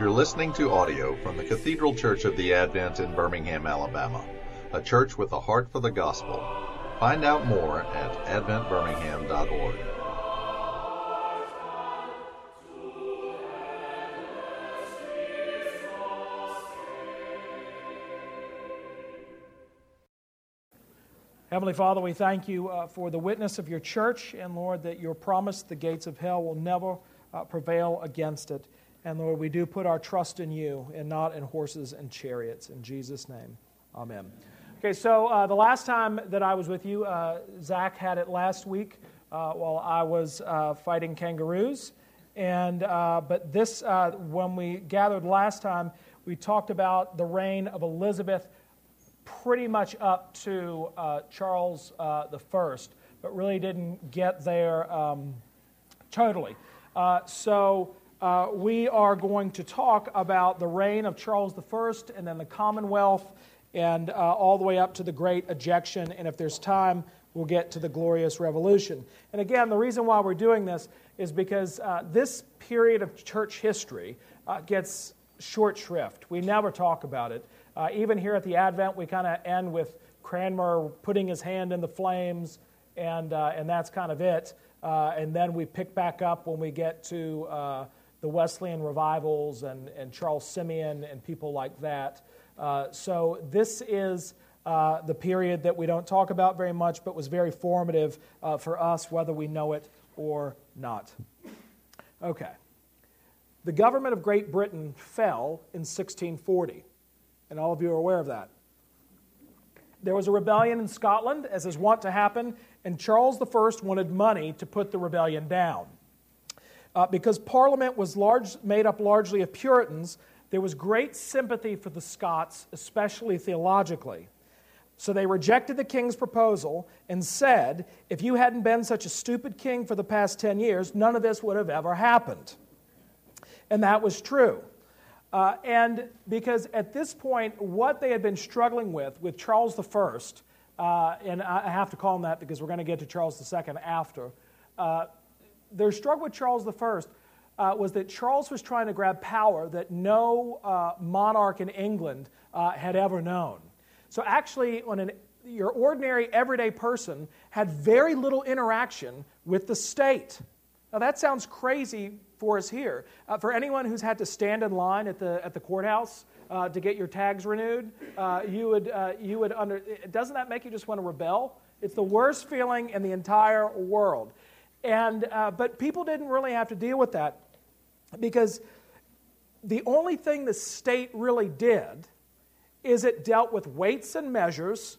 You're listening to audio from the Cathedral Church of the Advent in Birmingham, Alabama, a church with a heart for the gospel. Find out more at adventbirmingham.org. Heavenly Father, we thank you uh, for the witness of your church, and Lord, that your promise the gates of hell will never uh, prevail against it. And Lord, we do put our trust in you and not in horses and chariots. In Jesus' name, amen. Okay, so uh, the last time that I was with you, uh, Zach had it last week uh, while I was uh, fighting kangaroos. And, uh, but this, uh, when we gathered last time, we talked about the reign of Elizabeth pretty much up to Charles the First, but really didn't get there um, totally. so uh, we are going to talk about the reign of Charles I and then the Commonwealth and uh, all the way up to the Great Ejection. And if there's time, we'll get to the Glorious Revolution. And again, the reason why we're doing this is because uh, this period of church history uh, gets short shrift. We never talk about it. Uh, even here at the Advent, we kind of end with Cranmer putting his hand in the flames, and, uh, and that's kind of it. and then we pick back up when we get to the Wesleyan revivals and, and Charles Simeon and people like that. Uh, so this is uh, the period that we don't talk about very much, but was very formative uh, for us, whether we know it or not. Okay. The government of Great Britain fell in 1640, and all of you are aware of that. There was a rebellion in Scotland, as is wont to happen, and Charles I wanted money to put the rebellion down. Uh, because Parliament was large, made up largely of Puritans, there was great sympathy for the Scots, especially theologically. So they rejected the king's proposal and said, if you hadn't been such a stupid king for the past 10 years, none of this would have ever happened. And that was true. Uh, and because at this point, what they had been struggling with, with Charles I, uh, and I have to call him that because we're going to get to Charles II after, uh, their struggle with Charles I uh, was that Charles was trying to grab power that no uh, monarch in England uh, had ever known. So, actually, an, your ordinary everyday person had very little interaction with the state. Now, that sounds crazy for us here. Uh, for anyone who's had to stand in line at the, at the courthouse uh, to get your tags renewed, uh, you would, you would under, doesn't that make you just want to rebel? It's the worst feeling in the entire world. And, uh, but people didn't really have to deal with that because the only thing the state really did is it dealt with weights and measures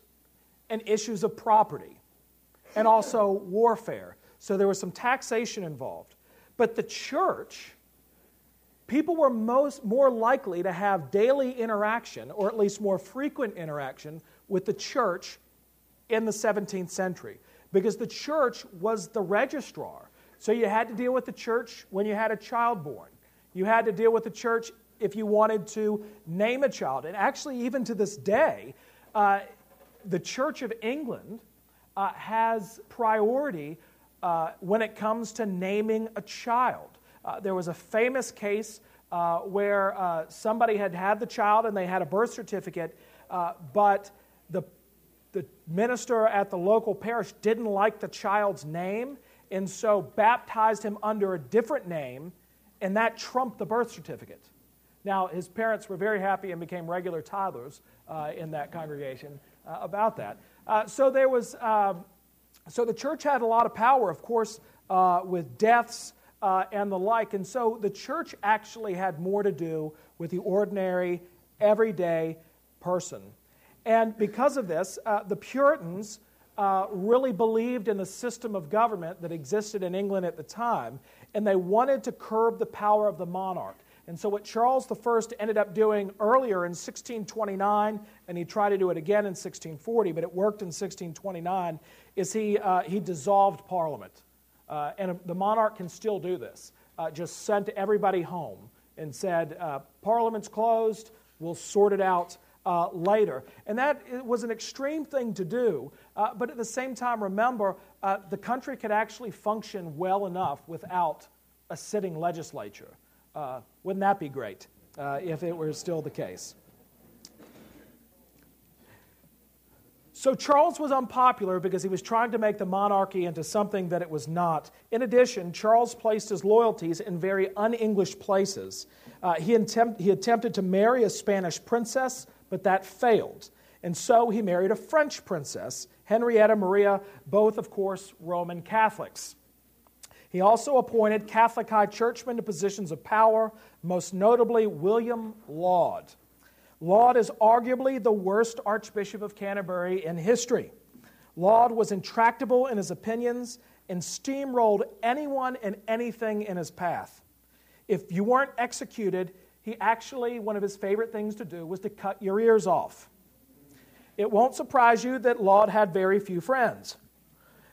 and issues of property and also warfare. So there was some taxation involved. But the church, people were most, more likely to have daily interaction, or at least more frequent interaction, with the church in the 17th century because the church was the registrar. So you had to deal with the church when you had a child born. You had to deal with the church if you wanted to name a child. And actually, even to this day, uh, the Church of England uh, has priority uh, when it comes to naming a child. Uh, there was a famous case uh, where uh, somebody had had the child and they had a birth certificate, but the the minister at the local parish didn't like the child's name and so baptized him under a different name, and that trumped the birth certificate. Now, his parents were very happy and became regular toddlers uh, in that congregation uh, about that. Uh, so there was, um, so the church had a lot of power, of course, uh, with deaths uh, and the like, and so the church actually had more to do with the ordinary, everyday person. And because of this, uh, the Puritans uh, really believed in the system of government that existed in England at the time, and they wanted to curb the power of the monarch. And so, what Charles I ended up doing earlier in 1629, and he tried to do it again in 1640, but it worked in 1629, is he, uh, he dissolved Parliament. Uh, and the monarch can still do this. Uh, just sent everybody home and said, uh, Parliament's closed, we'll sort it out uh, later. And that was an extreme thing to do, uh, but at the same time, remember, uh, the country could actually function well enough without a sitting legislature. Uh, wouldn't that be great? uh, if it were still the case. So Charles was unpopular because he was trying to make the monarchy into something that it was not. In addition, Charles placed his loyalties in very un English places. Uh, he, attempt, he attempted to marry a Spanish princess, but that failed. And so he married a French princess, Henrietta Maria, both, of course, Roman Catholics. He also appointed Catholic high churchmen to positions of power, most notably William Laud. Laud is arguably the worst Archbishop of Canterbury in history. Laud was intractable in his opinions and steamrolled anyone and anything in his path. If you weren't executed, he actually, one of his favorite things to do was to cut your ears off. It won't surprise you that Laud had very few friends,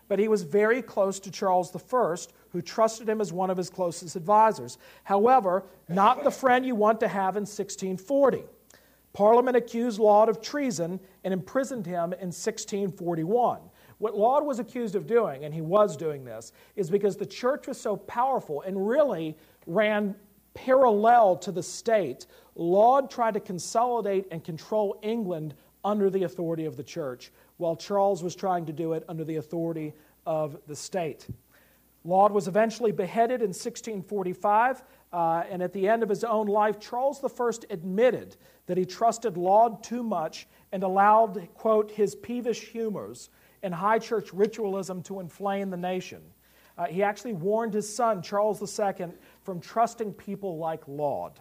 but he was very close to Charles I, who trusted him as one of his closest advisors. However, not the friend you want to have in 1640. Parliament accused Laud of treason and imprisoned him in 1641. What Laud was accused of doing, and he was doing this, is because the church was so powerful and really ran parallel to the state, Laud tried to consolidate and control England under the authority of the church, while Charles was trying to do it under the authority of the state. Laud was eventually beheaded in 1645, uh, and at the end of his own life, Charles I admitted that he trusted Laud too much and allowed, quote, his peevish humors and high church ritualism to inflame the nation. Uh, he actually warned his son, Charles II, from trusting people like Laud.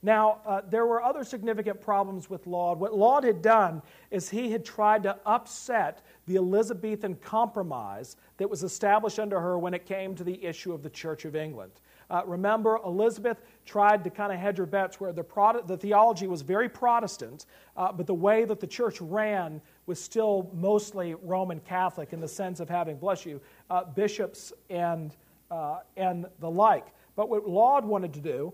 Now, uh, there were other significant problems with Laud. What Laud had done is he had tried to upset the Elizabethan compromise that was established under her when it came to the issue of the Church of England. Uh, remember, Elizabeth tried to kind of hedge her bets where the, the theology was very Protestant, uh, but the way that the church ran was still mostly Roman Catholic in the sense of having, bless you, uh, bishops and, uh, and the like. But what Laud wanted to do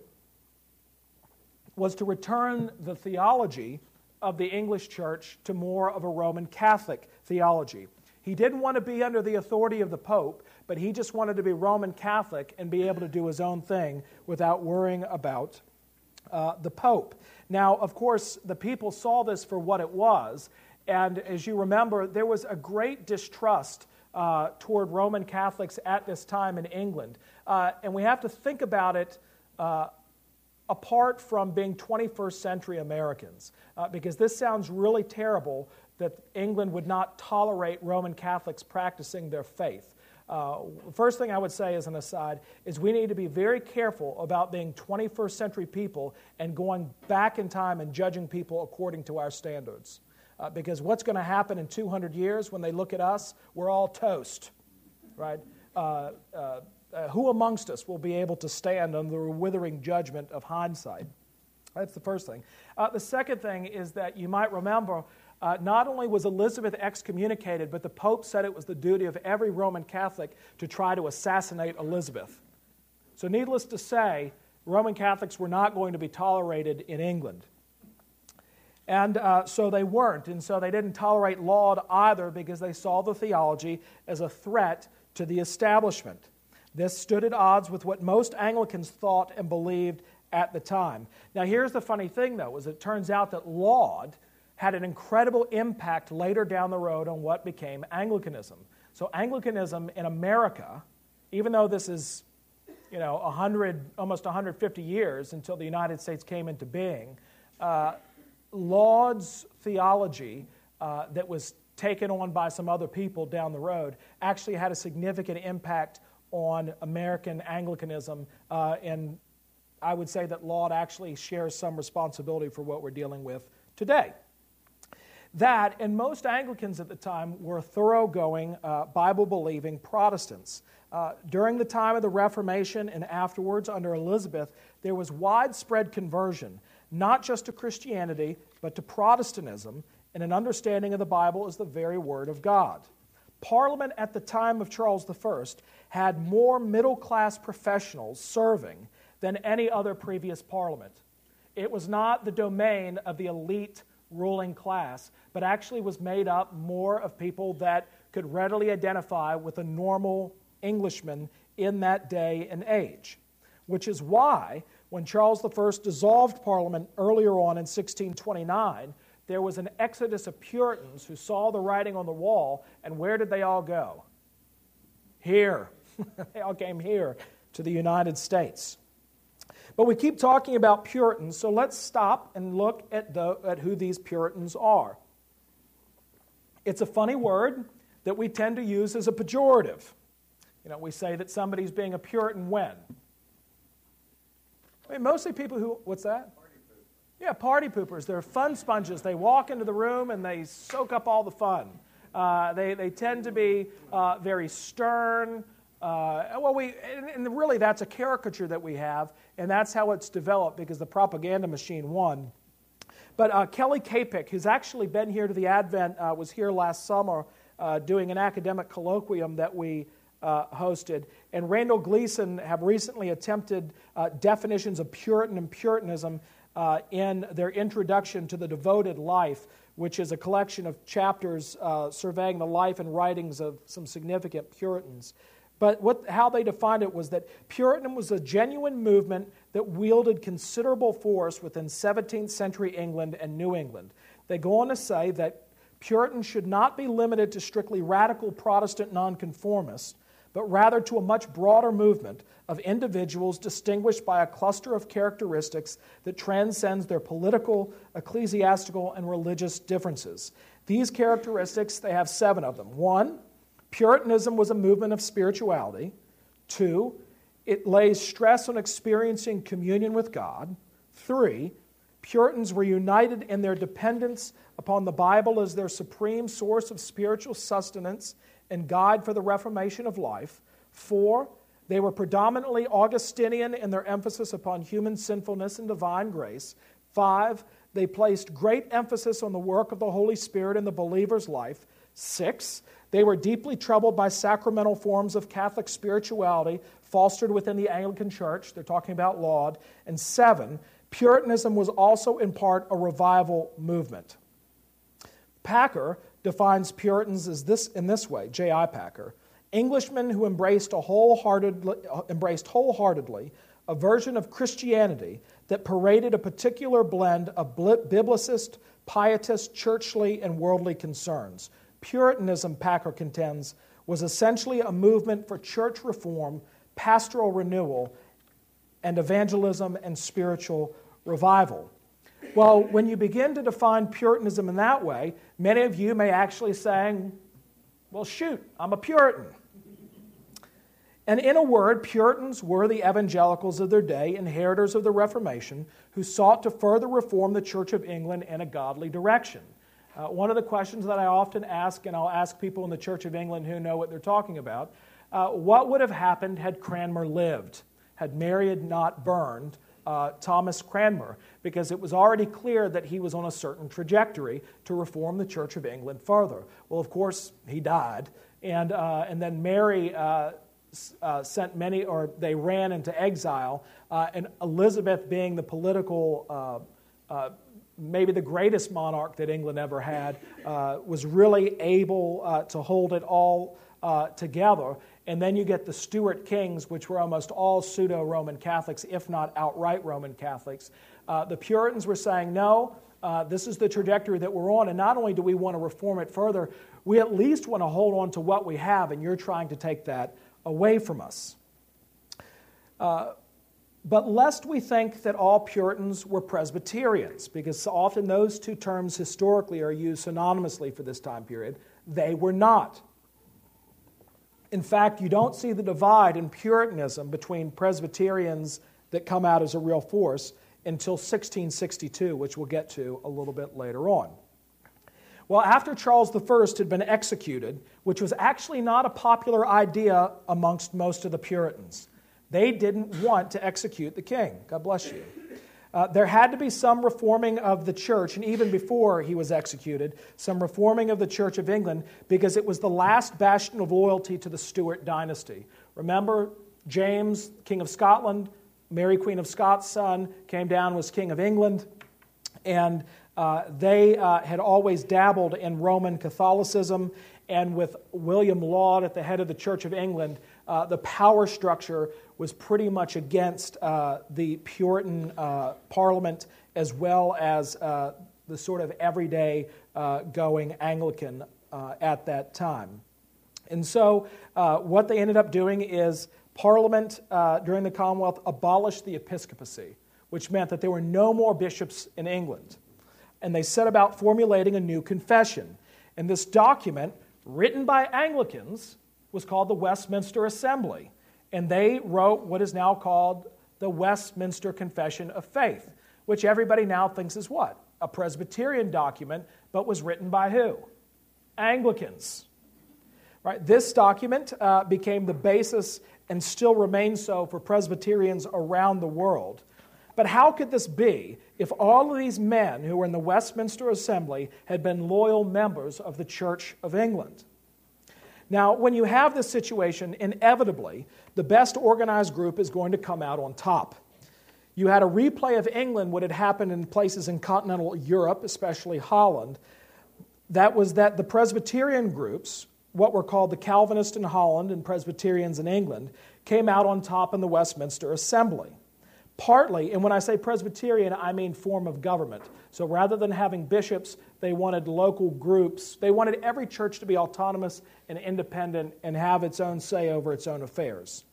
was to return the theology of the English church to more of a Roman Catholic theology. He didn't want to be under the authority of the Pope, but he just wanted to be Roman Catholic and be able to do his own thing without worrying about uh, the Pope. Now, of course, the people saw this for what it was, and as you remember, there was a great distrust uh, toward Roman Catholics at this time in England. Uh, and we have to think about it uh, apart from being 21st century Americans, uh, because this sounds really terrible that England would not tolerate Roman Catholics practicing their faith. Uh, first thing I would say as an aside is we need to be very careful about being 21st century people and going back in time and judging people according to our standards. Uh, because what's going to happen in 200 years when they look at us, we're all toast, right? Uh, uh, uh, who amongst us will be able to stand under the withering judgment of hindsight? That's the first thing. Uh, the second thing is that you might remember uh, not only was Elizabeth excommunicated, but the Pope said it was the duty of every Roman Catholic to try to assassinate Elizabeth. So, needless to say, Roman Catholics were not going to be tolerated in England. And uh, so they weren't. And so they didn't tolerate Laud either because they saw the theology as a threat to the establishment. This stood at odds with what most Anglicans thought and believed at the time. Now, here's the funny thing, though, is it turns out that Laud had an incredible impact later down the road on what became Anglicanism. So, Anglicanism in America, even though this is you know, 100, almost 150 years until the United States came into being, uh, Laud's theology uh, that was taken on by some other people down the road actually had a significant impact on American Anglicanism. Uh, and I would say that Laud actually shares some responsibility for what we're dealing with today. That, and most Anglicans at the time were thoroughgoing, uh, Bible believing Protestants. Uh, during the time of the Reformation and afterwards under Elizabeth, there was widespread conversion, not just to Christianity, but to Protestantism, and an understanding of the Bible as the very Word of God. Parliament at the time of Charles I had more middle class professionals serving than any other previous parliament. It was not the domain of the elite ruling class, but actually was made up more of people that could readily identify with a normal Englishman in that day and age. Which is why, When Charles I dissolved Parliament earlier on in 1629, there was an exodus of Puritans who saw the writing on the wall, and where did they all go? Here. they all came here to the United States. But we keep talking about Puritans, so let's stop and look at, the, at who these Puritans are. It's a funny word that we tend to use as a pejorative. You know, we say that somebody's being a Puritan when? I mean, mostly people who, what's that? Party yeah, party poopers. They're fun sponges. They walk into the room and they soak up all the fun. Uh, they, they tend to be uh, very stern. Uh, well, we, and, and really that's a caricature that we have, and that's how it's developed because the propaganda machine won. But uh, Kelly Kapic, who's actually been here to the Advent, uh, was here last summer uh, doing an academic colloquium that we uh, hosted. And Randall Gleason have recently attempted uh, definitions of Puritan and Puritanism uh, in their introduction to the Devoted Life, which is a collection of chapters uh, surveying the life and writings of some significant Puritans. But what, how they defined it was that Puritan was a genuine movement that wielded considerable force within 17th century England and New England. They go on to say that Puritans should not be limited to strictly radical Protestant nonconformists, but rather to a much broader movement of individuals distinguished by a cluster of characteristics that transcends their political, ecclesiastical, and religious differences. These characteristics, they have seven of them. One, Puritanism was a movement of spirituality. Two, it lays stress on experiencing communion with God. Three, Puritans were united in their dependence upon the Bible as their supreme source of spiritual sustenance and guide for the reformation of life. Four, they were predominantly Augustinian in their emphasis upon human sinfulness and divine grace. Five, they placed great emphasis on the work of the Holy Spirit in the believer's life. Six, they were deeply troubled by sacramental forms of Catholic spirituality fostered within the Anglican Church. They're talking about Laud. And seven, Puritanism was also in part a revival movement. Packer defines Puritans as this, in this way, J.I. Packer Englishmen who embraced, a wholeheartedly, embraced wholeheartedly a version of Christianity that paraded a particular blend of biblicist, pietist, churchly, and worldly concerns. Puritanism, Packer contends, was essentially a movement for church reform, pastoral renewal, and evangelism and spiritual revival. Well, when you begin to define Puritanism in that way, many of you may actually say, well, shoot, I'm a Puritan. And in a word, Puritans were the evangelicals of their day, inheritors of the Reformation, who sought to further reform the Church of England in a godly direction. Uh, one of the questions that I often ask, and I'll ask people in the Church of England who know what they're talking about uh, what would have happened had Cranmer lived, had Mary had not burned uh, Thomas Cranmer? Because it was already clear that he was on a certain trajectory to reform the Church of England further. Well, of course, he died. And, uh, and then Mary uh, uh, sent many, or they ran into exile. Uh, and Elizabeth, being the political, uh, maybe the greatest monarch that England ever had, uh, was really able uh, to hold it all together. And then you get the Stuart kings, which were almost all pseudo Roman Catholics, if not outright Roman Catholics. the Puritans were saying, no, uh, this is the trajectory that we're on, and not only do we want to reform it further, we at least want to hold on to what we have, and you're trying to take that away from us. Uh, but lest we think that all Puritans were Presbyterians, because often those two terms historically are used synonymously for this time period, they were not. In fact, you don't see the divide in Puritanism between Presbyterians that come out as a real force until 1662, which we'll get to a little bit later on. Well, after Charles I had been executed, which was actually not a popular idea amongst most of the Puritans, they didn't want to execute the king. God bless you. Uh, there had to be some reforming of the church, and even before he was executed, some reforming of the Church of England because it was the last bastion of loyalty to the Stuart dynasty. Remember, James, King of Scotland, Mary, Queen of Scots' son, came down, was King of England, and uh, they uh, had always dabbled in Roman Catholicism, and with William Laud at the head of the Church of England, uh, the power structure was pretty much against uh, the Puritan uh, Parliament as well as uh, the sort of everyday uh, going Anglican uh, at that time. And so, what they ended up doing is Parliament during the Commonwealth abolished the episcopacy, which meant that there were no more bishops in England. And they set about formulating a new confession. And this document written by Anglicans, was called the Westminster Assembly. And they wrote what is now called the Westminster Confession of Faith, which everybody now thinks is what? A Presbyterian document, but was written by who? Anglicans. Right? This document uh, became the basis and still remains so for Presbyterians around the world. But how could this be if all of these men who were in the Westminster Assembly had been loyal members of the Church of England? Now, when you have this situation, inevitably, the best organized group is going to come out on top. You had a replay of England, what had happened in places in continental Europe, especially Holland. That was that the Presbyterian groups, what were called the Calvinists in Holland and Presbyterians in England, came out on top in the Westminster Assembly partly, and when I say Presbyterian, I mean form of government. So rather than having bishops, they wanted local groups. They wanted every church to be autonomous and independent and have its own say over its own affairs.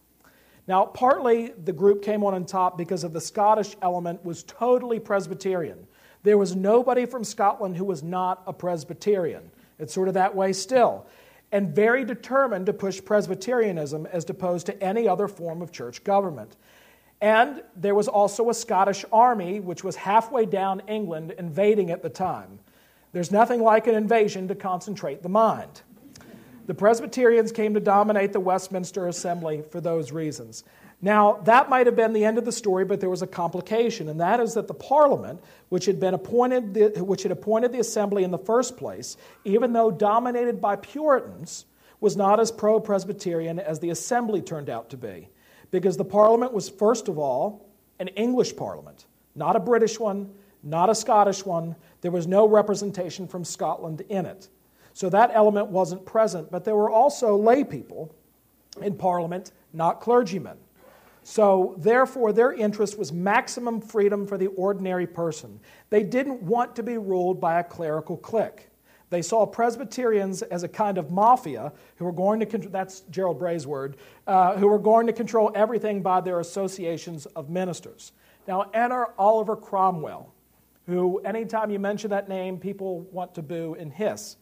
Now, partly the group came on top because of the Scottish element was totally Presbyterian. There was nobody from Scotland who was not a Presbyterian. It's sort of that way still. And very determined to push Presbyterianism as opposed to any other form of church government. And there was also a Scottish army which was halfway down England invading at the time. There's nothing like an invasion to concentrate the mind. The Presbyterians came to dominate the Westminster Assembly for those reasons. Now, that might have been the end of the story, but there was a complication, and that is that the Parliament, which had, been appointed which had appointed the Assembly in the first place, even though dominated by Puritans, was not as pro Presbyterian as the Assembly turned out to be because the Parliament was, first of all, an English Parliament, not a British one, not a Scottish one. There was no representation from Scotland in it. So that element wasn't present, but there were also lay people in Parliament, not clergymen. So, therefore, their interest was maximum freedom for the ordinary person. They didn't want to be ruled by a clerical clique. They saw Presbyterians as a kind of mafia who were going to control, that's Gerald Bray's word, uh, who were going to control everything by their associations of ministers. Now, enter Oliver Cromwell, who, anytime you mention that name, people want to boo and hiss.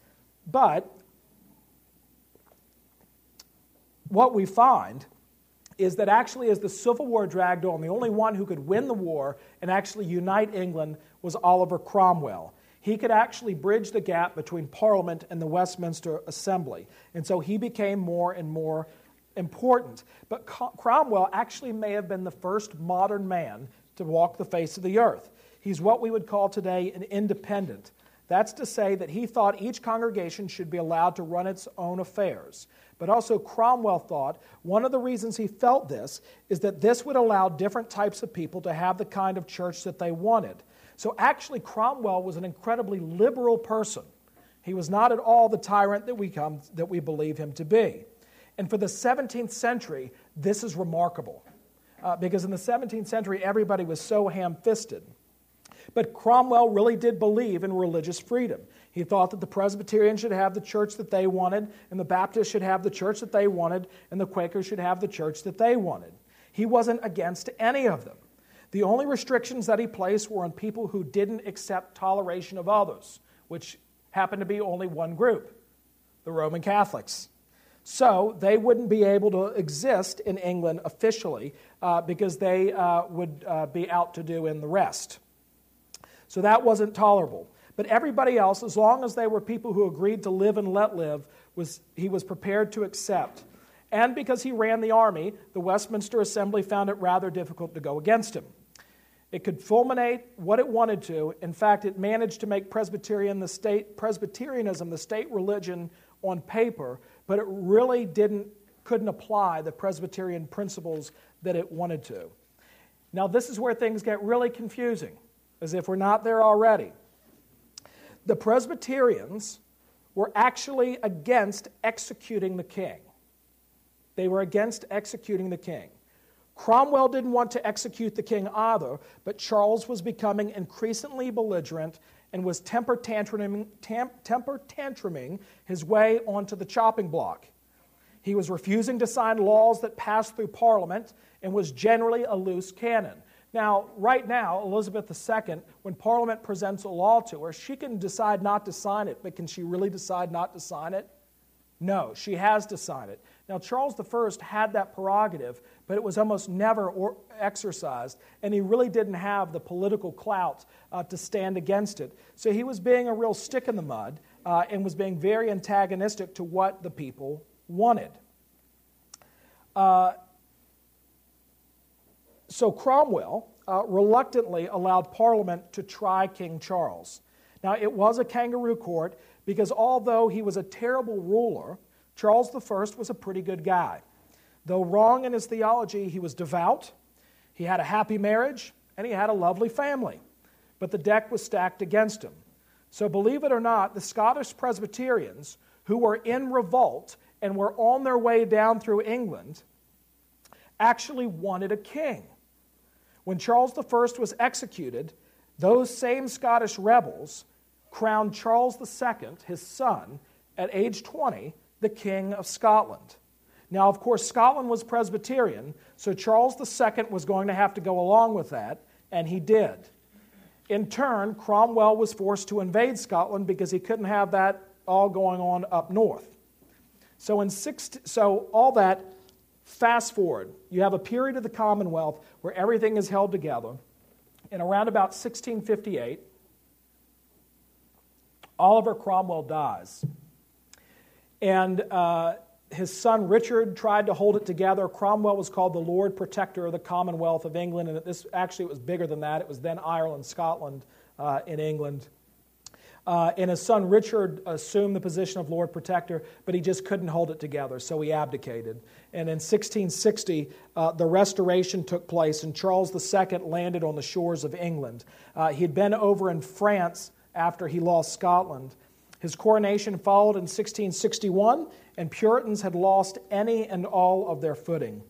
But what we find is that actually, as the Civil War dragged on, the only one who could win the war and actually unite England was Oliver Cromwell he could actually bridge the gap between Parliament and the Westminster Assembly. And so he became more and more important. But Cromwell actually may have been the first modern man to walk the face of the earth. He's what we would call today an independent. That's to say that he thought each congregation should be allowed to run its own affairs. But also, Cromwell thought one of the reasons he felt this is that this would allow different types of people to have the kind of church that they wanted. So actually, Cromwell was an incredibly liberal person. He was not at all the tyrant that we, come, that we believe him to be. And for the 17th century, this is remarkable. Uh, because in the 17th century, everybody was so ham fisted. But Cromwell really did believe in religious freedom. He thought that the Presbyterians should have the church that they wanted, and the Baptists should have the church that they wanted, and the Quakers should have the church that they wanted. He wasn't against any of them. The only restrictions that he placed were on people who didn't accept toleration of others, which happened to be only one group the Roman Catholics. So they wouldn't be able to exist in England officially uh, because they uh, would uh, be out to do in the rest. So that wasn't tolerable. But everybody else, as long as they were people who agreed to live and let live, was, he was prepared to accept. And because he ran the army, the Westminster Assembly found it rather difficult to go against him. It could fulminate what it wanted to. In fact, it managed to make Presbyterian the state, Presbyterianism the state religion on paper, but it really didn't, couldn't apply the Presbyterian principles that it wanted to. Now, this is where things get really confusing, as if we're not there already. The Presbyterians were actually against executing the king. They were against executing the king. Cromwell didn't want to execute the king either, but Charles was becoming increasingly belligerent and was temper tantruming, tam, temper tantruming his way onto the chopping block. He was refusing to sign laws that passed through Parliament and was generally a loose cannon. Now, right now, Elizabeth II, when Parliament presents a law to her, she can decide not to sign it, but can she really decide not to sign it? No, she has to sign it. Now, Charles I had that prerogative, but it was almost never exercised, and he really didn't have the political clout uh, to stand against it. So he was being a real stick in the mud uh, and was being very antagonistic to what the people wanted. Uh, so Cromwell uh, reluctantly allowed Parliament to try King Charles. Now, it was a kangaroo court because although he was a terrible ruler, Charles I was a pretty good guy. Though wrong in his theology, he was devout, he had a happy marriage, and he had a lovely family. But the deck was stacked against him. So, believe it or not, the Scottish Presbyterians, who were in revolt and were on their way down through England, actually wanted a king. When Charles I was executed, those same Scottish rebels crowned Charles II, his son, at age 20, the King of Scotland. Now, of course, Scotland was Presbyterian, so Charles II was going to have to go along with that, and he did. In turn, Cromwell was forced to invade Scotland because he couldn't have that all going on up north. So, in six, so all that Fast forward, you have a period of the Commonwealth where everything is held together. And around about 1658, Oliver Cromwell dies. And uh, his son Richard tried to hold it together. Cromwell was called the Lord Protector of the Commonwealth of England, and this actually it was bigger than that. It was then Ireland, Scotland, uh, in England. Uh, and his son Richard assumed the position of Lord Protector, but he just couldn't hold it together, so he abdicated. And in 1660, uh, the restoration took place, and Charles II landed on the shores of England. Uh, he had been over in France after he lost Scotland. His coronation followed in 1661, and Puritans had lost any and all of their footing.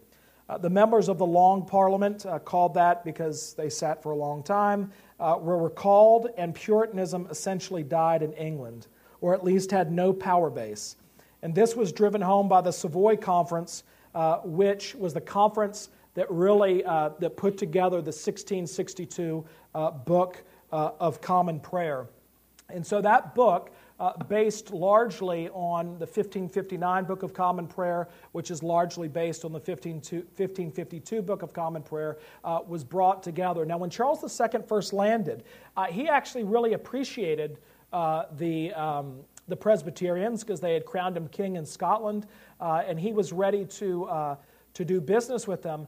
Uh, the members of the Long Parliament, uh, called that because they sat for a long time, uh, were recalled, and Puritanism essentially died in England, or at least had no power base. And this was driven home by the Savoy Conference, uh, which was the conference that really uh, that put together the 1662 uh, Book of Common Prayer. And so that book uh, based largely on the 1559 Book of Common Prayer, which is largely based on the 1552 Book of Common Prayer, uh, was brought together. Now, when Charles II first landed, uh, he actually really appreciated uh, the, um, the Presbyterians because they had crowned him king in Scotland, uh, and he was ready to, uh, to do business with them.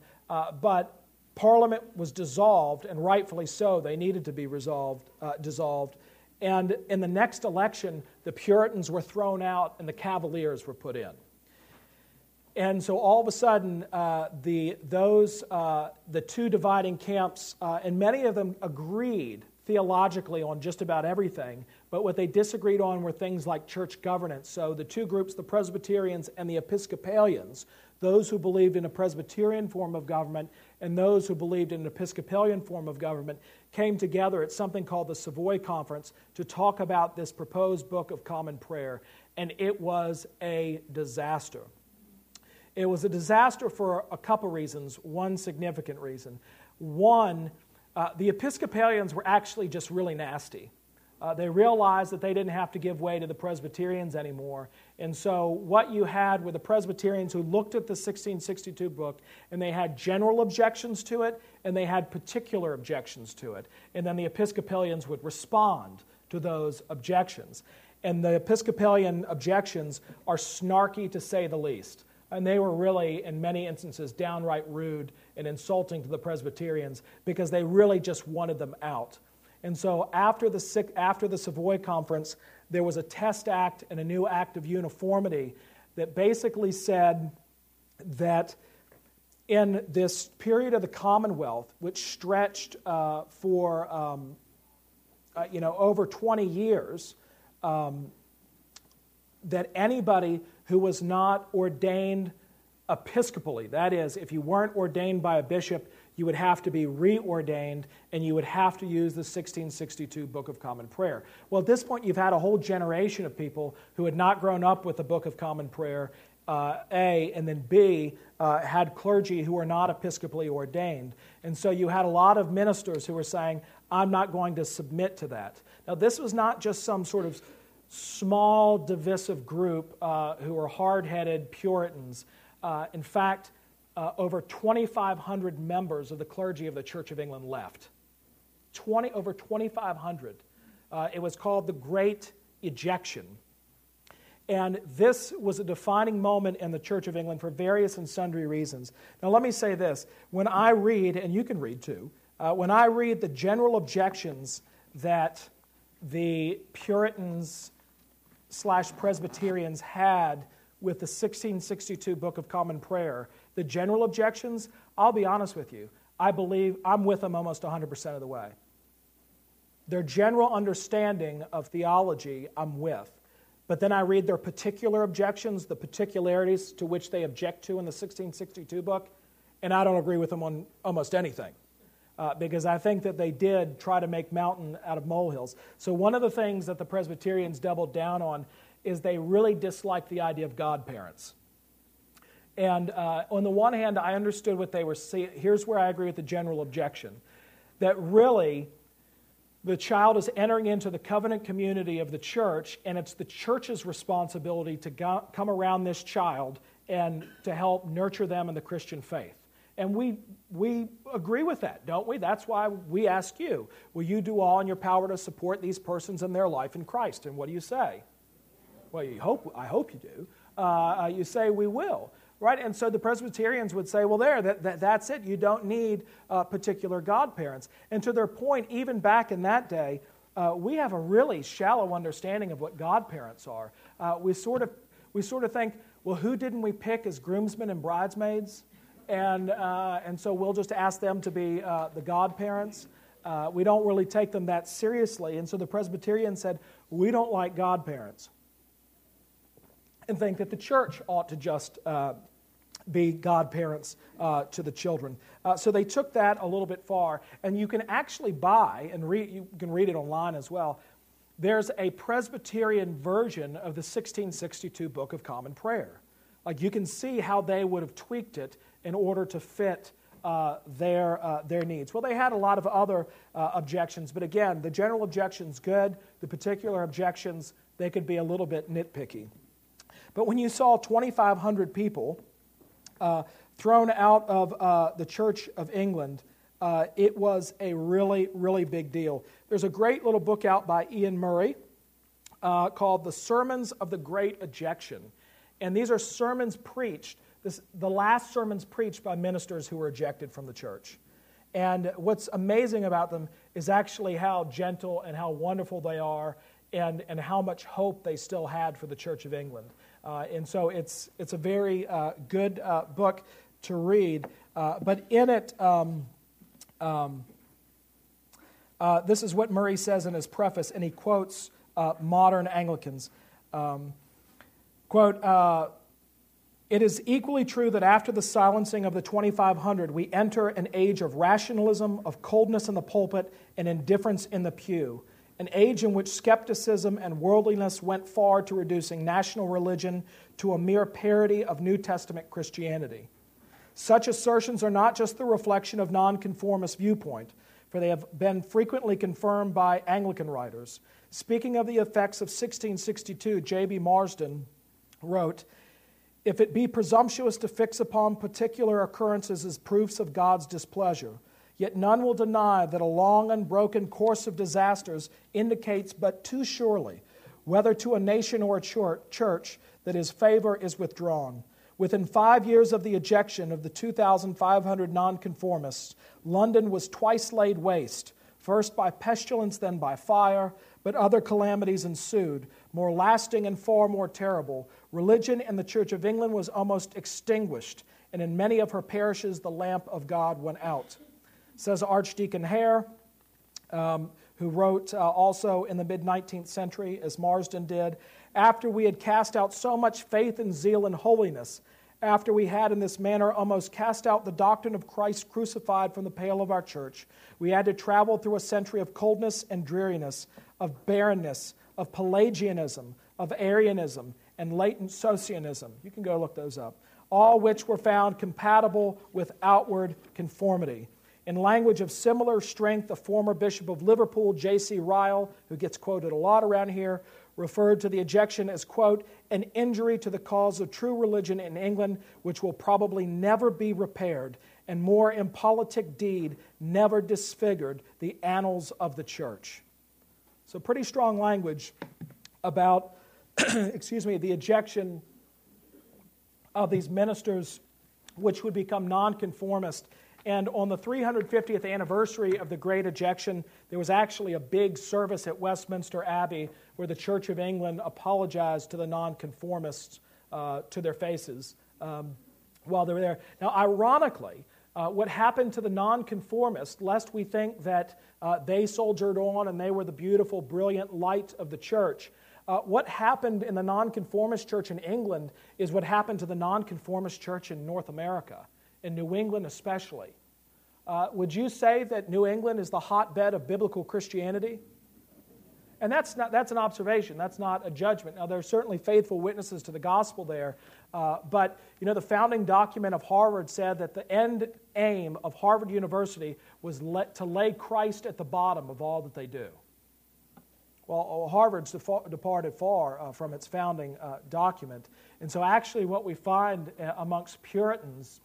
but Parliament was dissolved, and rightfully so. They needed to be resolved, dissolved. And in the next election, the Puritans were thrown out and the Cavaliers were put in. And so all of a sudden, uh, the, those, uh, the two dividing camps, uh, and many of them agreed theologically on just about everything, but what they disagreed on were things like church governance. So the two groups, the Presbyterians and the Episcopalians, those who believed in a Presbyterian form of government and those who believed in an Episcopalian form of government, came together at something called the Savoy Conference to talk about this proposed Book of Common Prayer, and it was a disaster. It was a disaster for a couple reasons, one significant reason. One, uh, the Episcopalians were actually just really nasty. Uh, they realized that they didn't have to give way to the Presbyterians anymore. And so, what you had were the Presbyterians who looked at the 1662 book and they had general objections to it and they had particular objections to it. And then the Episcopalians would respond to those objections. And the Episcopalian objections are snarky to say the least. And they were really, in many instances, downright rude and insulting to the Presbyterians because they really just wanted them out. And so after the, after the Savoy Conference, there was a test act and a new act of uniformity that basically said that in this period of the Commonwealth, which stretched uh, for um, uh, you know, over 20 years, um, that anybody who was not ordained episcopally, that is, if you weren't ordained by a bishop, you would have to be reordained and you would have to use the 1662 Book of Common Prayer. Well, at this point, you've had a whole generation of people who had not grown up with the Book of Common Prayer, uh, A, and then B, uh, had clergy who were not episcopally ordained. And so you had a lot of ministers who were saying, I'm not going to submit to that. Now, this was not just some sort of small, divisive group uh, who were hard headed Puritans. Uh, in fact, uh, over 2,500 members of the clergy of the Church of England left. 20, over 2,500. Uh, it was called the Great Ejection. And this was a defining moment in the Church of England for various and sundry reasons. Now, let me say this. When I read, and you can read too, uh, when I read the general objections that the Puritans slash Presbyterians had with the 1662 Book of Common Prayer, the general objections, I'll be honest with you, I believe I'm with them almost 100% of the way. Their general understanding of theology, I'm with. But then I read their particular objections, the particularities to which they object to in the 1662 book, and I don't agree with them on almost anything. Uh, because I think that they did try to make mountain out of molehills. So, one of the things that the Presbyterians doubled down on is they really disliked the idea of godparents. And uh, on the one hand, I understood what they were saying. Here's where I agree with the general objection that really the child is entering into the covenant community of the church, and it's the church's responsibility to go, come around this child and to help nurture them in the Christian faith. And we, we agree with that, don't we? That's why we ask you will you do all in your power to support these persons in their life in Christ? And what do you say? Well, you hope, I hope you do. Uh, you say we will right? And so the Presbyterians would say, well, there, that, that that's it. You don't need uh, particular godparents. And to their point, even back in that day, uh, we have a really shallow understanding of what godparents are. Uh, we, sort of, we sort of think, well, who didn't we pick as groomsmen and bridesmaids? And, uh, and so we'll just ask them to be uh, the godparents. Uh, we don't really take them that seriously. And so the Presbyterians said, we don't like godparents and think that the church ought to just uh, be godparents uh, to the children. Uh, so they took that a little bit far, and you can actually buy, and read, you can read it online as well. There's a Presbyterian version of the 1662 Book of Common Prayer. Like you can see how they would have tweaked it in order to fit uh, their, uh, their needs. Well, they had a lot of other uh, objections, but again, the general objection's good. The particular objections, they could be a little bit nitpicky. But when you saw 2,500 people uh, thrown out of uh, the Church of England, uh, it was a really, really big deal. There's a great little book out by Iain Murray uh, called The Sermons of the Great Ejection. And these are sermons preached, this, the last sermons preached by ministers who were ejected from the church. And what's amazing about them is actually how gentle and how wonderful they are and, and how much hope they still had for the Church of England. Uh, and so it's, it's a very uh, good uh, book to read. But in it, um, um, this is what Murray says in his preface, and he quotes modern Anglicans. Um, quote, it is equally true that after the silencing of the 2500, we enter an age of rationalism, of coldness in the pulpit, and indifference in the pew an age in which skepticism and worldliness went far to reducing national religion to a mere parody of New Testament Christianity. Such assertions are not just the reflection of nonconformist viewpoint, for they have been frequently confirmed by Anglican writers. Speaking of the effects of 1662, J.B. Marsden wrote, If it be presumptuous to fix upon particular occurrences as proofs of God's displeasure, Yet none will deny that a long unbroken course of disasters indicates but too surely, whether to a nation or a church, that his favor is withdrawn. Within five years of the ejection of the 2,500 nonconformists, London was twice laid waste, first by pestilence, then by fire, but other calamities ensued, more lasting and far more terrible. Religion in the Church of England was almost extinguished, and in many of her parishes the lamp of God went out says Archdeacon Hare, um, who wrote uh, also in the mid 19th century, as Marsden did. after we had cast out so much faith and zeal and holiness, after we had in this manner almost cast out the doctrine of Christ crucified from the pale of our church, we had to travel through a century of coldness and dreariness, of barrenness, of Pelagianism, of Arianism, and latent Socinianism. You can go look those up. All which were found compatible with outward conformity. In language of similar strength, the former Bishop of Liverpool, J.C. Ryle, who gets quoted a lot around here, referred to the ejection as, quote, an injury to the cause of true religion in England, which will probably never be repaired, and more impolitic deed never disfigured the annals of the church. So, pretty strong language about, excuse me, the ejection of these ministers, which would become nonconformist and on the 350th anniversary of the Great Ejection, there was actually a big service at Westminster Abbey where the Church of England apologized to the nonconformists uh, to their faces um, while they were there. Now, ironically, uh, what happened to the nonconformists, lest we think that uh, they soldiered on and they were the beautiful, brilliant light of the church, uh, what happened in the nonconformist church in England is what happened to the nonconformist church in North America in New England especially. Uh, would you say that New England is the hotbed of biblical Christianity? And that's, not, that's an observation, that's not a judgment. Now, there are certainly faithful witnesses to the gospel there, uh, but you know, the founding document of Harvard said that the end aim of Harvard University was let, to lay Christ at the bottom of all that they do. Well, Harvard's departed far uh, from its founding uh, document. And so, actually, what we find uh, amongst Puritans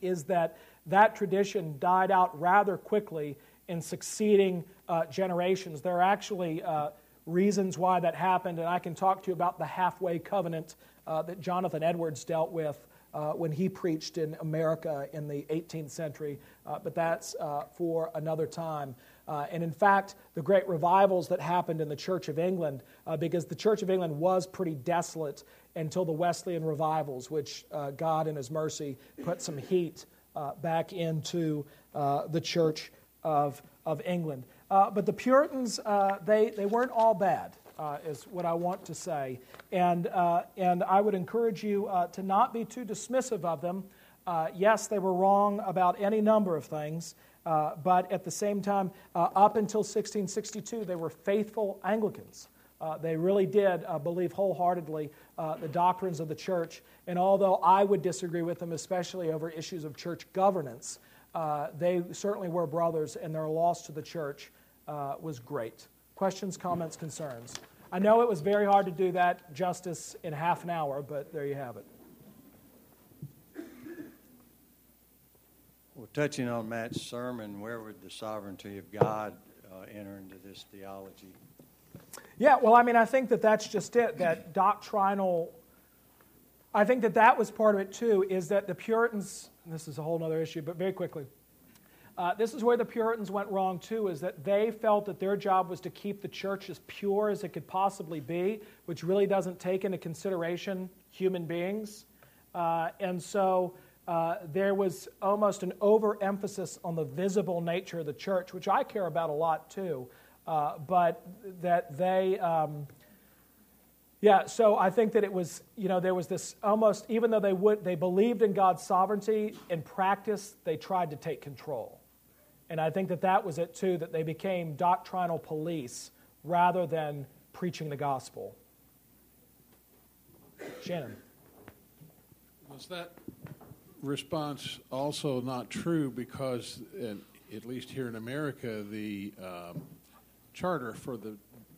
is that that tradition died out rather quickly in succeeding uh, generations. There are actually uh, reasons why that happened, and I can talk to you about the halfway covenant uh, that Jonathan Edwards dealt with uh, when he preached in America in the 18th century, uh, but that's uh, for another time. And in fact, the great revivals that happened in the Church of England, because the Church of England was pretty desolate until the Wesleyan revivals, which uh, God in His mercy put some heat uh, back into uh, the Church of, of England. Uh, but the Puritans, uh, they, they weren't all bad, uh, is what I want to say. And, and I would encourage you to not be too dismissive of them. yes, they were wrong about any number of things. But at the same time, up until 1662, they were faithful Anglicans. Uh, they really did uh, believe wholeheartedly uh, the doctrines of the church. And although I would disagree with them, especially over issues of church governance, uh, they certainly were brothers, and their loss to the church uh, was great. Questions, comments, concerns? I know it was very hard to do that justice in half an hour, but there you have it. Well, touching on Matt's sermon, where would the sovereignty of God uh, enter into this theology? Yeah, well, I mean, I think that that's just it, that doctrinal. I think that that was part of it too, is that the Puritans, this is a whole other issue, but very quickly. Uh, this is where the Puritans went wrong too, is that they felt that their job was to keep the church as pure as it could possibly be, which really doesn't take into consideration human beings. Uh, and so uh, there was almost an overemphasis on the visible nature of the church, which I care about a lot too. Uh, but that they, um, yeah, so I think that it was, you know, there was this almost, even though they, would, they believed in God's sovereignty, in practice, they tried to take control. And I think that that was it too, that they became doctrinal police rather than preaching the gospel. Shannon. Was that response also not true because, at least here in America, the um, charter for the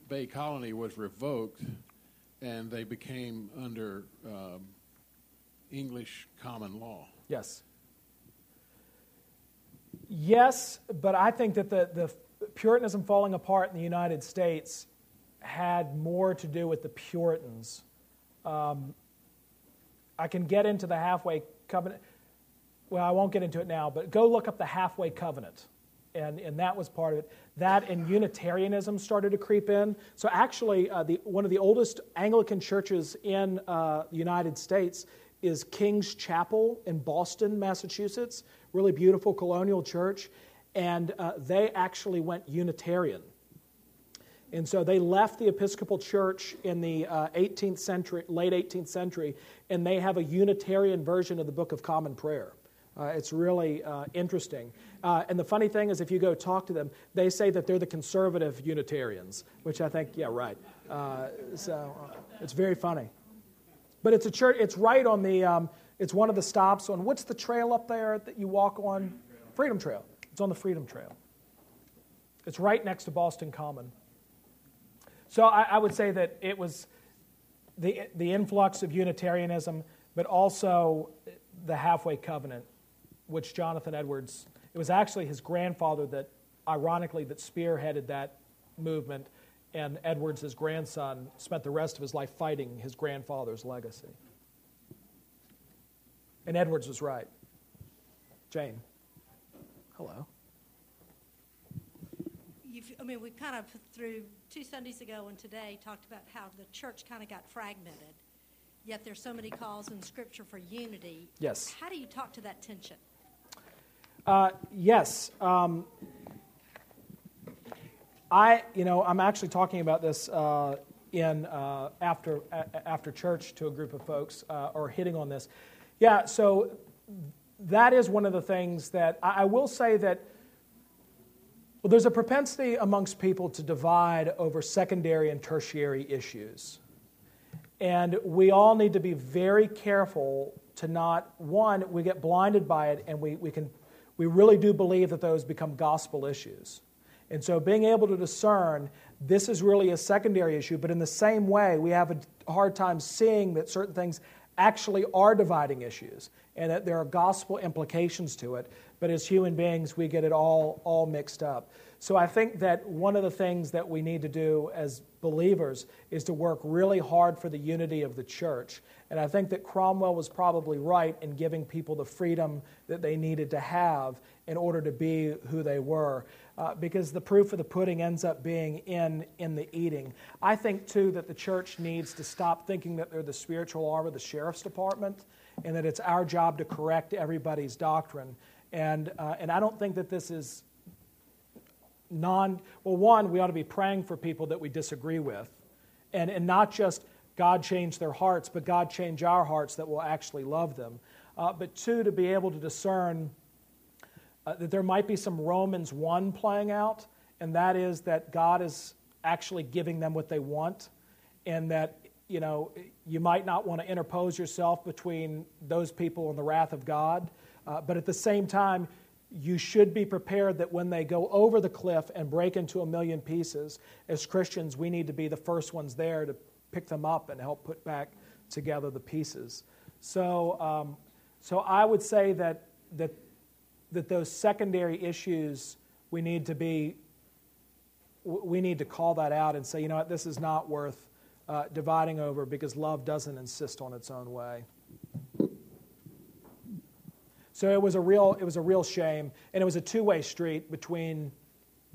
Bay Colony was revoked, and they became under um, English common law. Yes. Yes, but I think that the, the Puritanism falling apart in the United States had more to do with the Puritans. Um, I can get into the halfway covenant. Well, I won't get into it now, but go look up the halfway covenant and, and that was part of it. That and Unitarianism started to creep in. So, actually, uh, the, one of the oldest Anglican churches in uh, the United States is King's Chapel in Boston, Massachusetts. Really beautiful colonial church. And uh, they actually went Unitarian. And so they left the Episcopal Church in the uh, 18th century, late 18th century, and they have a Unitarian version of the Book of Common Prayer. Uh, it's really uh, interesting. Uh, and the funny thing is, if you go talk to them, they say that they're the conservative Unitarians, which I think, yeah, right. Uh, so uh, it's very funny. But it's a church, it's right on the, um, it's one of the stops on, what's the trail up there that you walk on? Freedom Trail. It's on the Freedom Trail. It's right next to Boston Common. So I, I would say that it was the, the influx of Unitarianism, but also the halfway covenant, which Jonathan Edwards, it was actually his grandfather that, ironically, that spearheaded that movement, and Edwards, his grandson, spent the rest of his life fighting his grandfather's legacy. And Edwards was right. Jane. Hello. You've, I mean, we kind of, through two Sundays ago and today, talked about how the church kind of got fragmented, yet there's so many calls in Scripture for unity. Yes. How do you talk to that tension? Uh, yes. Um, I, you know, I'm actually talking about this uh, in uh, after a- after church to a group of folks, uh, or hitting on this. Yeah. So that is one of the things that I, I will say that. Well, there's a propensity amongst people to divide over secondary and tertiary issues. And we all need to be very careful to not, one, we get blinded by it and we, we, can, we really do believe that those become gospel issues. And so being able to discern this is really a secondary issue, but in the same way, we have a hard time seeing that certain things actually are dividing issues and that there are gospel implications to it. But as human beings, we get it all, all mixed up. So I think that one of the things that we need to do as believers is to work really hard for the unity of the church. And I think that Cromwell was probably right in giving people the freedom that they needed to have in order to be who they were. Uh, because the proof of the pudding ends up being in, in the eating. I think, too, that the church needs to stop thinking that they're the spiritual arm of the sheriff's department and that it's our job to correct everybody's doctrine. And, uh, and I don't think that this is non, well, one, we ought to be praying for people that we disagree with. And, and not just God change their hearts, but God change our hearts that will actually love them. Uh, but two, to be able to discern uh, that there might be some Romans 1 playing out, and that is that God is actually giving them what they want, and that you know you might not want to interpose yourself between those people and the wrath of God, uh, but at the same time, you should be prepared that when they go over the cliff and break into a million pieces, as Christians, we need to be the first ones there to pick them up and help put back together the pieces. So, um, so I would say that, that, that those secondary issues, we need to be, we need to call that out and say, you know what, this is not worth uh, dividing over because love doesn't insist on its own way. So it was a real, it was a real shame, and it was a two-way street between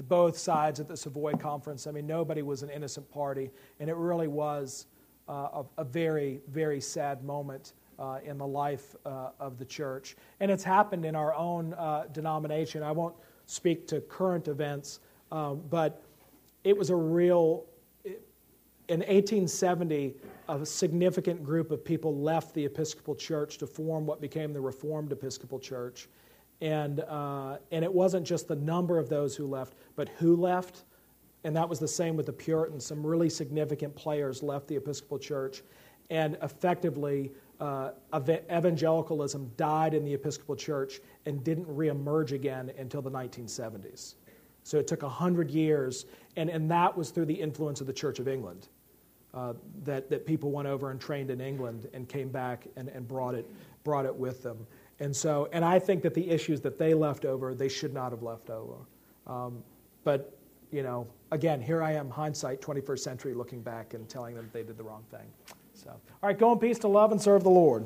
both sides at the Savoy conference. I mean, nobody was an innocent party, and it really was uh, a, a, very, very sad moment uh, in the life uh, of the church. And it's happened in our own uh, denomination. I won't speak to current events, um, but it was a real. In 1870, a significant group of people left the Episcopal Church to form what became the Reformed Episcopal Church. And, uh, and it wasn't just the number of those who left, but who left. And that was the same with the Puritans. Some really significant players left the Episcopal Church. And effectively, uh, evangelicalism died in the Episcopal Church and didn't reemerge again until the 1970s. So it took 100 years, and, and that was through the influence of the Church of England uh, that, that people went over and trained in England and came back and, and brought, it, brought it with them. And so, and I think that the issues that they left over, they should not have left over. Um, but, you know, again, here I am, hindsight, 21st century, looking back and telling them they did the wrong thing. So, all right, go in peace to love and serve the Lord.